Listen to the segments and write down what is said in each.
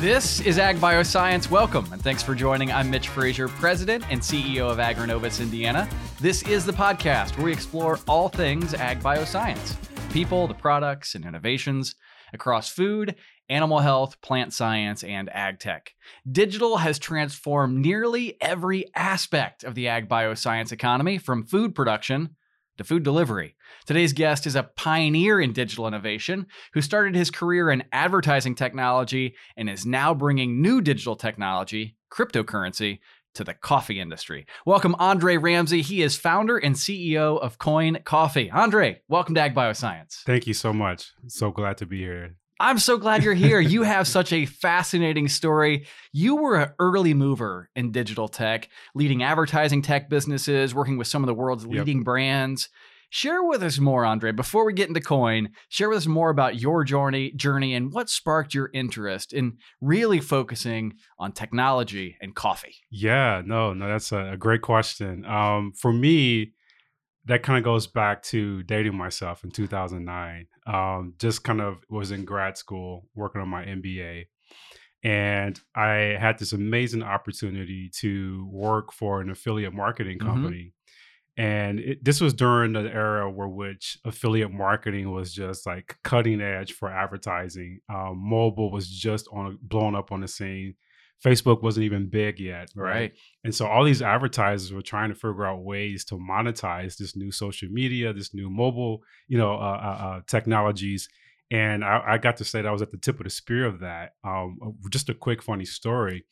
This is Ag Bioscience. Welcome and thanks for joining. I'm Mitch Frazier, President and CEO of Agrinovus Indiana. This is the podcast where we explore all things ag bioscience people, the products, and innovations across food, animal health, plant science, and ag tech. Digital has transformed nearly every aspect of the ag bioscience economy from food production to food delivery. Today's guest is a pioneer in digital innovation who started his career in advertising technology and is now bringing new digital technology, cryptocurrency, to the coffee industry. Welcome, Andre Ramsey. He is founder and CEO of Coin Coffee. Andre, welcome to Ag Bioscience. Thank you so much. So glad to be here. I'm so glad you're here. you have such a fascinating story. You were an early mover in digital tech, leading advertising tech businesses, working with some of the world's leading yep. brands. Share with us more, Andre, before we get into coin. Share with us more about your journey, journey, and what sparked your interest in really focusing on technology and coffee. Yeah, no, no, that's a, a great question. Um, for me, that kind of goes back to dating myself in 2009. Um, just kind of was in grad school working on my MBA. And I had this amazing opportunity to work for an affiliate marketing mm-hmm. company. Mm-hmm. And it, this was during the era where which affiliate marketing was just like cutting edge for advertising. Um, mobile was just on blowing up on the scene. Facebook wasn't even big yet, right? right? And so all these advertisers were trying to figure out ways to monetize this new social media, this new mobile, you know, uh, uh, uh, technologies. And I, I, got to say that I was at the tip of the spear of that. Um, uh, just a quick funny story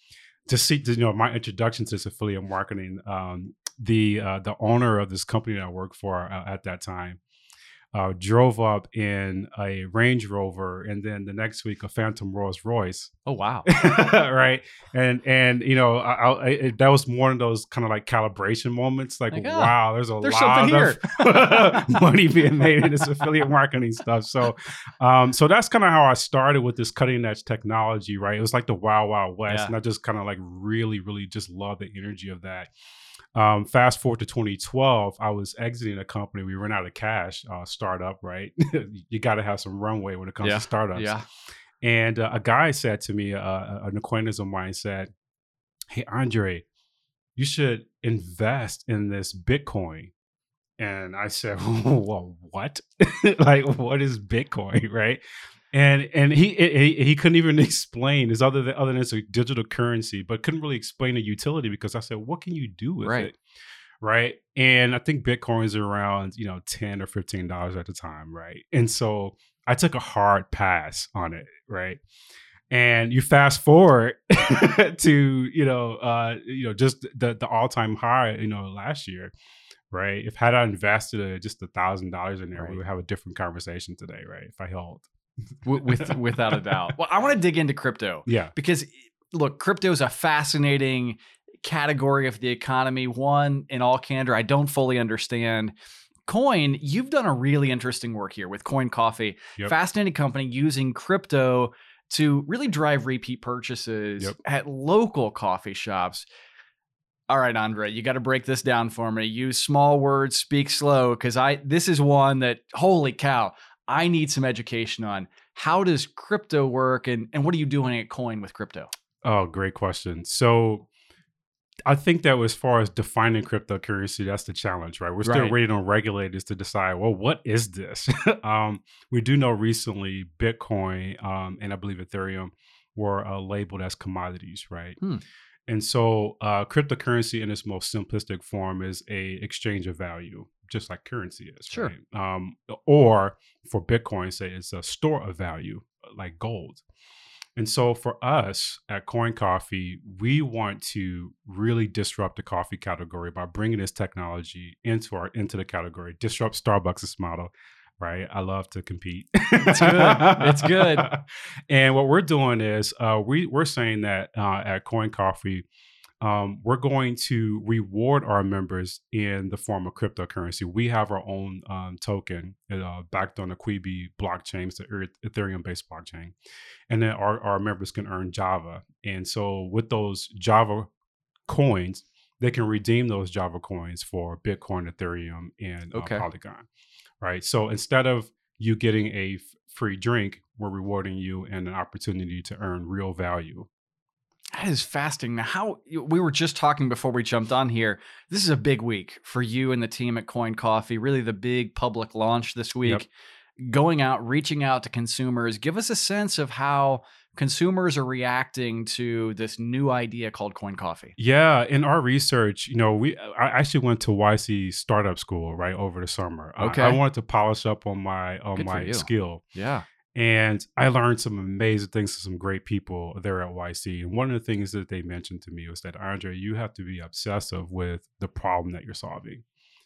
to see, to, you know, my introduction to this affiliate marketing. Um, the uh, the owner of this company that I worked for uh, at that time uh, drove up in a Range Rover, and then the next week a Phantom Rolls Royce. Oh wow! right, and and you know I, I, it, that was one of those kind of like calibration moments. Like, like oh, wow, there's a there's lot of money being made in this affiliate marketing stuff. So, um, so that's kind of how I started with this cutting edge technology. Right, it was like the wild wild west, yeah. and I just kind of like really really just love the energy of that. Um, fast forward to 2012, I was exiting a company. We ran out of cash, uh, startup, right? you got to have some runway when it comes yeah. to startups. Yeah. And uh, a guy said to me, uh, an acquaintance of mine said, Hey, Andre, you should invest in this Bitcoin. And I said, Well, what? like, what is Bitcoin? Right and and he, he he couldn't even explain this other than other than it's a digital currency, but couldn't really explain the utility because I said, what can you do with right. it? Right. And I think Bitcoin's around, you know, 10 or 15 dollars at the time, right? And so I took a hard pass on it, right? And you fast forward to, you know, uh, you know, just the the all-time high, you know, last year right? If had I invested a, just a thousand dollars in there, right. we would have a different conversation today, right? If I held with without a doubt. Well, I want to dig into crypto. Yeah. Because look, crypto is a fascinating category of the economy. One, in all candor, I don't fully understand. Coin, you've done a really interesting work here with Coin Coffee. Yep. Fascinating company using crypto to really drive repeat purchases yep. at local coffee shops. All right, Andre, you got to break this down for me. Use small words, speak slow, because I this is one that holy cow, I need some education on how does crypto work and, and what are you doing at Coin with crypto? Oh, great question. So I think that as far as defining cryptocurrency, that's the challenge, right? We're still right. waiting on regulators to decide, well, what is this? um, we do know recently Bitcoin um, and I believe Ethereum were uh, labeled as commodities, right? Hmm. And so uh, cryptocurrency in its most simplistic form is a exchange of value just like currency is. Sure. Right? Um, or for Bitcoin, say it's a store of value uh, like gold. And so for us at Coin Coffee, we want to really disrupt the coffee category by bringing this technology into our into the category, disrupt Starbucks' model. Right, I love to compete. It's good. It's good. and what we're doing is uh, we we're saying that uh, at Coin Coffee, um, we're going to reward our members in the form of cryptocurrency. We have our own um, token uh, backed on the Quibi blockchain, it's the Ethereum based blockchain. And then our, our members can earn Java. And so with those Java coins, they can redeem those Java coins for Bitcoin, Ethereum, and uh. Polygon. Right. So instead of you getting a f- free drink, we're rewarding you and an opportunity to earn real value. That is fascinating. Now, how we were just talking before we jumped on here. This is a big week for you and the team at Coin Coffee. Really, the big public launch this week. Yep. Going out, reaching out to consumers. Give us a sense of how consumers are reacting to this new idea called Coin Coffee. Yeah, in our research, you know, we uh, I actually went to YC startup school right over the summer. Uh, okay, I, I wanted to polish up on my on Good my skill. Yeah, and I learned some amazing things from some great people there at YC. And one of the things that they mentioned to me was that, Andre, you have to be obsessive with the problem that you're solving.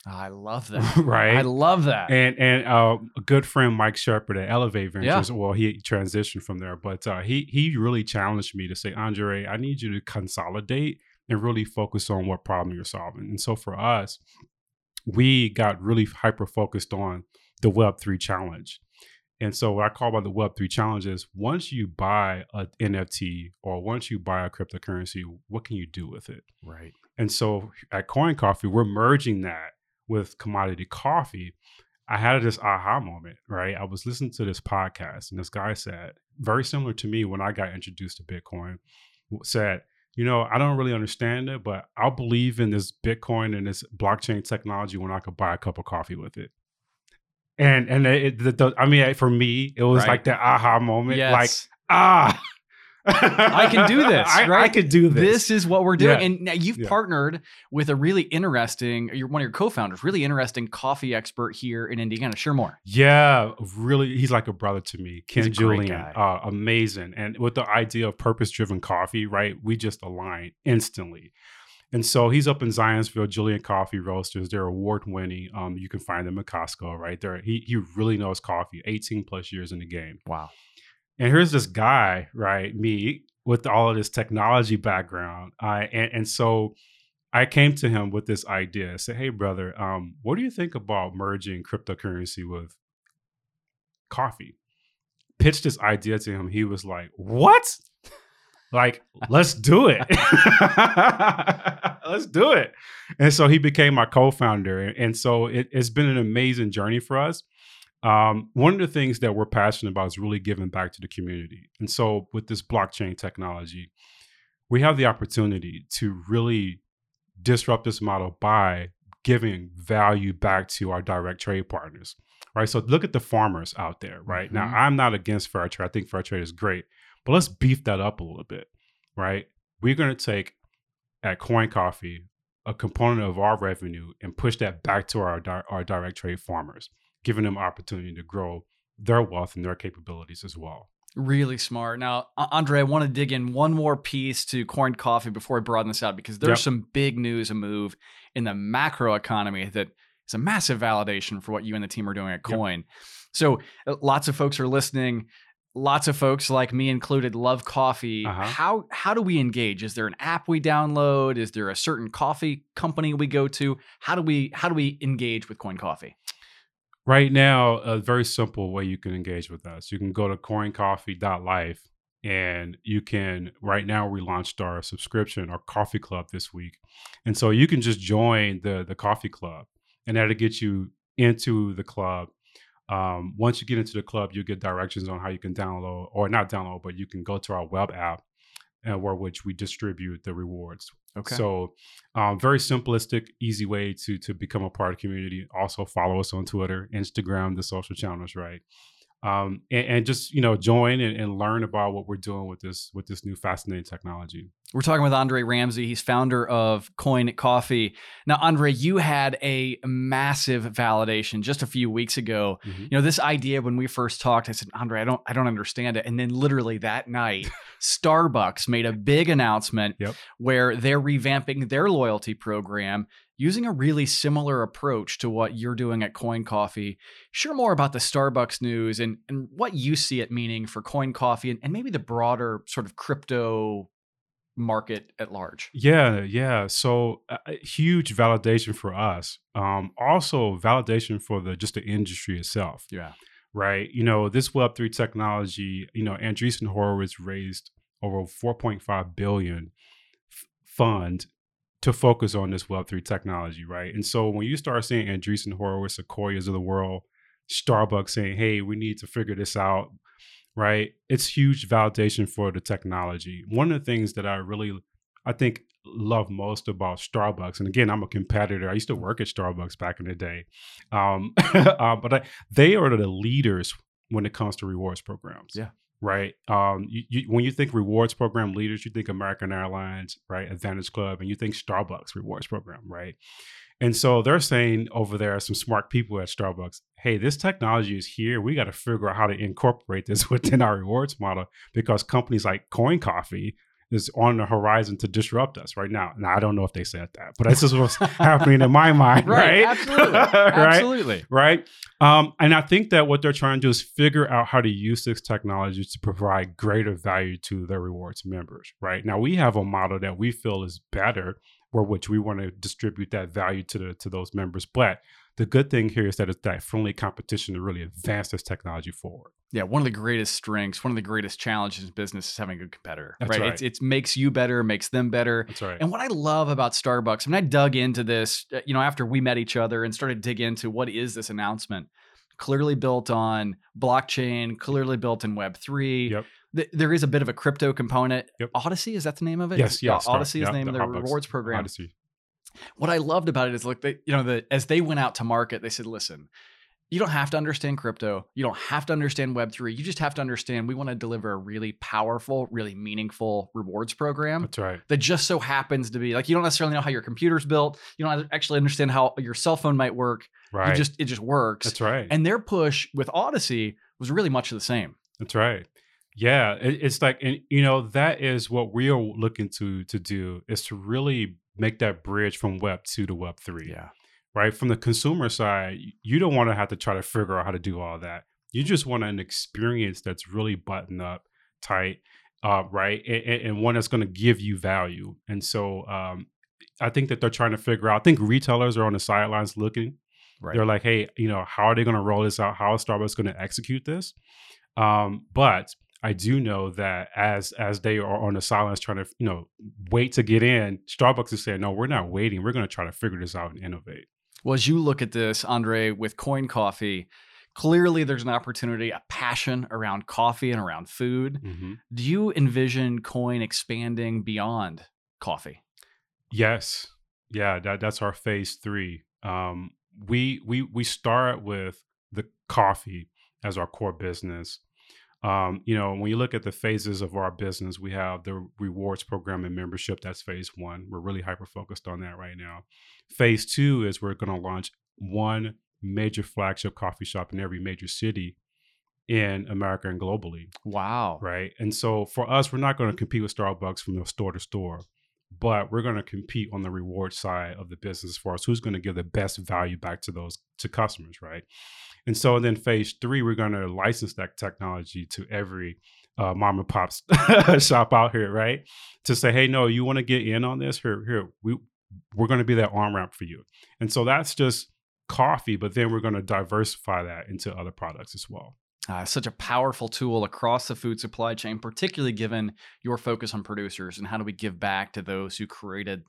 I love that. right. I love that. And and uh, a good friend Mike Shepard at Elevate Ventures. Yeah. Well, he transitioned from there, but uh, he he really challenged me to say, Andre, I need you to consolidate and really focus on what problem you're solving. And so for us, we got really hyper focused on the Web three challenge. And so what I call by the Web3 challenge is once you buy an NFT or once you buy a cryptocurrency, what can you do with it? Right. And so at Coin Coffee, we're merging that with commodity coffee. I had this aha moment, right? I was listening to this podcast and this guy said, very similar to me when I got introduced to Bitcoin, said, you know, I don't really understand it, but I'll believe in this Bitcoin and this blockchain technology when I could buy a cup of coffee with it and and it, the, the, I mean, for me, it was right. like the aha moment, yes. like ah. I can do this, right? I, I could do this. This is what we're doing. Yeah. And now you've yeah. partnered with a really interesting, you're one of your co-founders, really interesting coffee expert here in Indiana. Share more. Yeah, really. He's like a brother to me. Ken Julian. Uh, amazing. And with the idea of purpose-driven coffee, right? We just align instantly. And so he's up in Zionsville, Julian Coffee Roasters. They're award winning. Um, you can find them at Costco, right there. He he really knows coffee. 18 plus years in the game. Wow. And here's this guy, right? Me with all of this technology background. I and, and so I came to him with this idea. I said, "Hey, brother, um, what do you think about merging cryptocurrency with coffee?" Pitched this idea to him. He was like, "What?" Like let's do it. Let's do it. And so he became my co-founder. And so it, has been an amazing journey for us. Um, one of the things that we're passionate about is really giving back to the community. And so with this blockchain technology we have the opportunity to really disrupt this model by giving value back to our direct trade partners right? So look at the farmers out there right? Mm-hmm. now i'm not against fair trade i think fair trade is great but let's beef that up a little bit, right? We're going to take at Coin Coffee a component of our revenue and push that back to our our direct trade farmers, giving them opportunity to grow their wealth and their capabilities as well. Really smart. Now, Andre, I want to dig in one more piece to Coin Coffee before I broaden this out because there's yep. some big news, a move in the macro economy that is a massive validation for what you and the team are doing at Coin. Yep. So, uh, lots of folks are listening lots of folks like me included love coffee. Uh-huh. how how do we engage? Is there an app we download? Is there a certain coffee company we go to? How do we how do we engage with coin coffee? Right now a very simple way you can engage with us. You can go to coincoffee.life and you can right now we launched our subscription our coffee club this week. And so you can just join the the coffee club and that'll get you into the club um, once you get into the club, you get directions on how you can download, or not download, but you can go to our web app, uh, where which we distribute the rewards. Okay. So, um, very simplistic, easy way to to become a part of the community. Also, follow us on Twitter, Instagram, the social channels, right? Um, and, and, just you know join and, and, learn about what we're doing with this with this new fascinating technology. We're talking with Andre Ramsey. He's founder of Coin Coffee. Now, Andre, you had a massive validation just a few weeks ago. Mm-hmm. You know, this idea when we first talked, I said, Andre, I don't, I don't understand it. And then literally that night, Starbucks made a big announcement yep. where they're revamping their loyalty program using a really similar approach to what you're doing at Coin Coffee. Share more about the Starbucks news and, and what you see it meaning for Coin Coffee and, and maybe the broader sort of crypto market at large. Yeah, yeah. So uh, huge validation for us. Um, also validation for the just the industry itself. Yeah. Right. You know, this Web3 technology, you know, Andreessen Horowitz raised over 4.5 billion f- fund to focus on this Web3 technology, right? And so when you start seeing Andreessen Horowitz, Sequoias of the world, Starbucks saying, hey, we need to figure this out, right? It's huge validation for the technology. One of the things that I really, I think, love most about Starbucks, and again, I'm a competitor. I used to work at Starbucks back in the day, um, uh, but I, they are the leaders when it comes to rewards programs. Yeah. Right. Um, you, you, when you think rewards program leaders, you think American Airlines, right? Advantage Club, and you think Starbucks rewards program, right? And so they're saying over there, some smart people at Starbucks, hey, this technology is here. We got to figure out how to incorporate this within our rewards model because companies like Coin Coffee is on the horizon to disrupt us right now. Now I don't know if they said that, but this is what's happening in my mind, right? Right. Absolutely. right? Absolutely. Right. Um, and I think that what they're trying to do is figure out how to use this technology to provide greater value to their rewards members. Right. Now we have a model that we feel is better, for which we want to distribute that value to the to those members. But the good thing here is that it's that friendly competition to really advance this technology forward. Yeah, one of the greatest strengths, one of the greatest challenges in business is having a good competitor. That's right. right. It makes you better, makes them better. That's right. And what I love about Starbucks, I mean, I dug into this, uh, you know, after we met each other and started to dig into what is this announcement. Clearly built on blockchain, clearly built in Web3. Yep. Th- there is a bit of a crypto component. Yep. Odyssey, is that the name of it? yes, yes. Odyssey is yeah, the name of the rewards program Odyssey. what I loved about it is look, they, you know, the as they went out to market, they said, listen, you don't have to understand crypto. You don't have to understand Web3. You just have to understand we want to deliver a really powerful, really meaningful rewards program That's right. that just so happens to be like you don't necessarily know how your computer's built. You don't actually understand how your cell phone might work. Right. You just it just works. That's right. And their push with Odyssey was really much the same. That's right. Yeah, it, it's like, and you know, that is what we are looking to to do is to really make that bridge from Web two to Web three. Yeah. Right. From the consumer side, you don't want to have to try to figure out how to do all that. You just want an experience that's really buttoned up, tight, uh, right, and, and- and one that's going to give you value. And so, um, I think that they're trying to figure out. I think retailers are on the sidelines looking Right. they're like, hey, you know, how are they going to roll this out? How is Starbucks going to execute this? Um, but I do know that as as they are on the silence trying to, you know, wait to get in, Starbucks is saying, no, we're not waiting. We're going to try to figure this out and innovate. Well, as you look at this, Andre, with Coin Coffee, clearly there's an opportunity, a passion around coffee and around food. Mhm. Do you envision Coin expanding beyond coffee? Yes, yeah, that that's our phase three. Um, we we we start with the coffee as our core business. Um, you know, when you look at the phases of our business, we have the rewards program and membership. That's phase one. We're really hyper focused on that right now. Phase two is we're going to launch one major flagship coffee shop in every major city in America and globally Wow. right? And so for us, we're not going to compete with Starbucks from the store to store, but we're going to compete on the reward side of the business for us who's going to give the best value back to those to customers, right? And so then phase three, we're going to license that technology to every uh, mom and pop shop out here, right? To say, hey, no, you want to get in on this? Here, here, we we're going to be that arm ramp for you. And so that's just coffee, but then we're going to diversify that into other products as well. Uh, such a powerful tool across the food supply chain, particularly given your focus on producers and how do we give back to those who created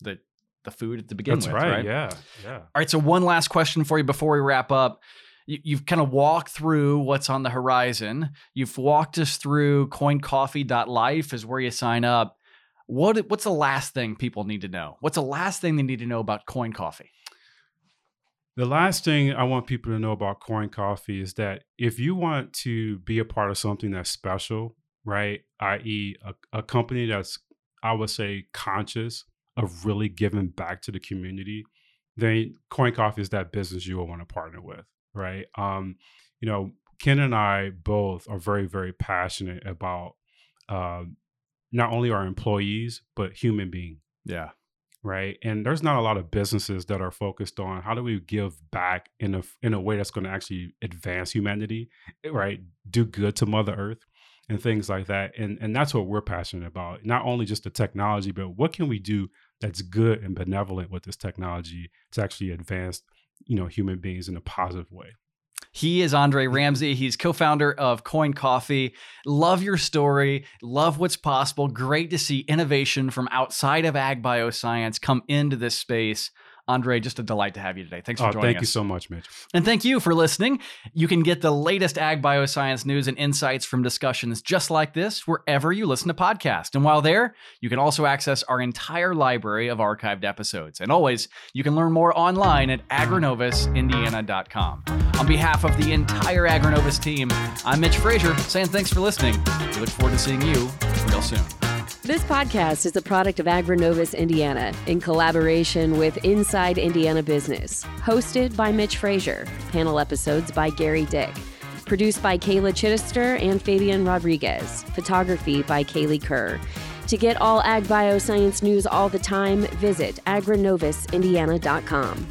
the the food to begin That's with. right. Yeah. Yeah. All right. So one last question for you before we wrap up. You, you've kind of walked through what's on the horizon. You've walked us through coincoffee.life is where you sign up. What what's the last thing people need to know? What's the last thing they need to know about Coin Coffee? The last thing I want people to know about Coin Coffee is that if you want to be a part of something that's special, right, i.e., a, a company that's, I would say, conscious of really giving back to the community, then Coin Coffee is that business you will want to partner with, right? Um, you know, Ken and I both are very, very passionate about um, not only our employees but human being Yeah. Right? And there's not a lot of businesses that are focused on how do we give back in a in a way that's going to actually advance humanity, eh, right? Do good to Mother Earth and things like that. And and that's what we're passionate about. Not only just the technology, but what can we do that's good and benevolent with this technology to actually advance, you know, human beings in a positive way. He is Andre Ramsey. He's co founder of Coin Coffee. Love your story. Love what's possible. Great to see innovation from outside of ag bioscience come into this space. Andre, just a delight to have you today. Thanks for oh, joining thank us. Thank you so much, Mitch. And thank you for listening. You can get the latest ag bioscience news and insights from discussions just like this wherever you listen to podcasts. And while there, you can also access our entire library of archived episodes. And always, you can learn more online at agrinovusindiana.com. On behalf of the entire Agrinovus team, I'm Mitch Frazier saying thanks for listening. We look forward to seeing you real soon. This podcast is a product of Agrinovus Indiana in collaboration with Inside Indiana Business. Hosted by Mitch Frazier. Panel episodes by Gary Dick. Produced by Kayla Chittister and Fabian Rodriguez. Photography by Kaylee Kerr. To get all ag bioscience news all the time, visit agrinovusindiana.com.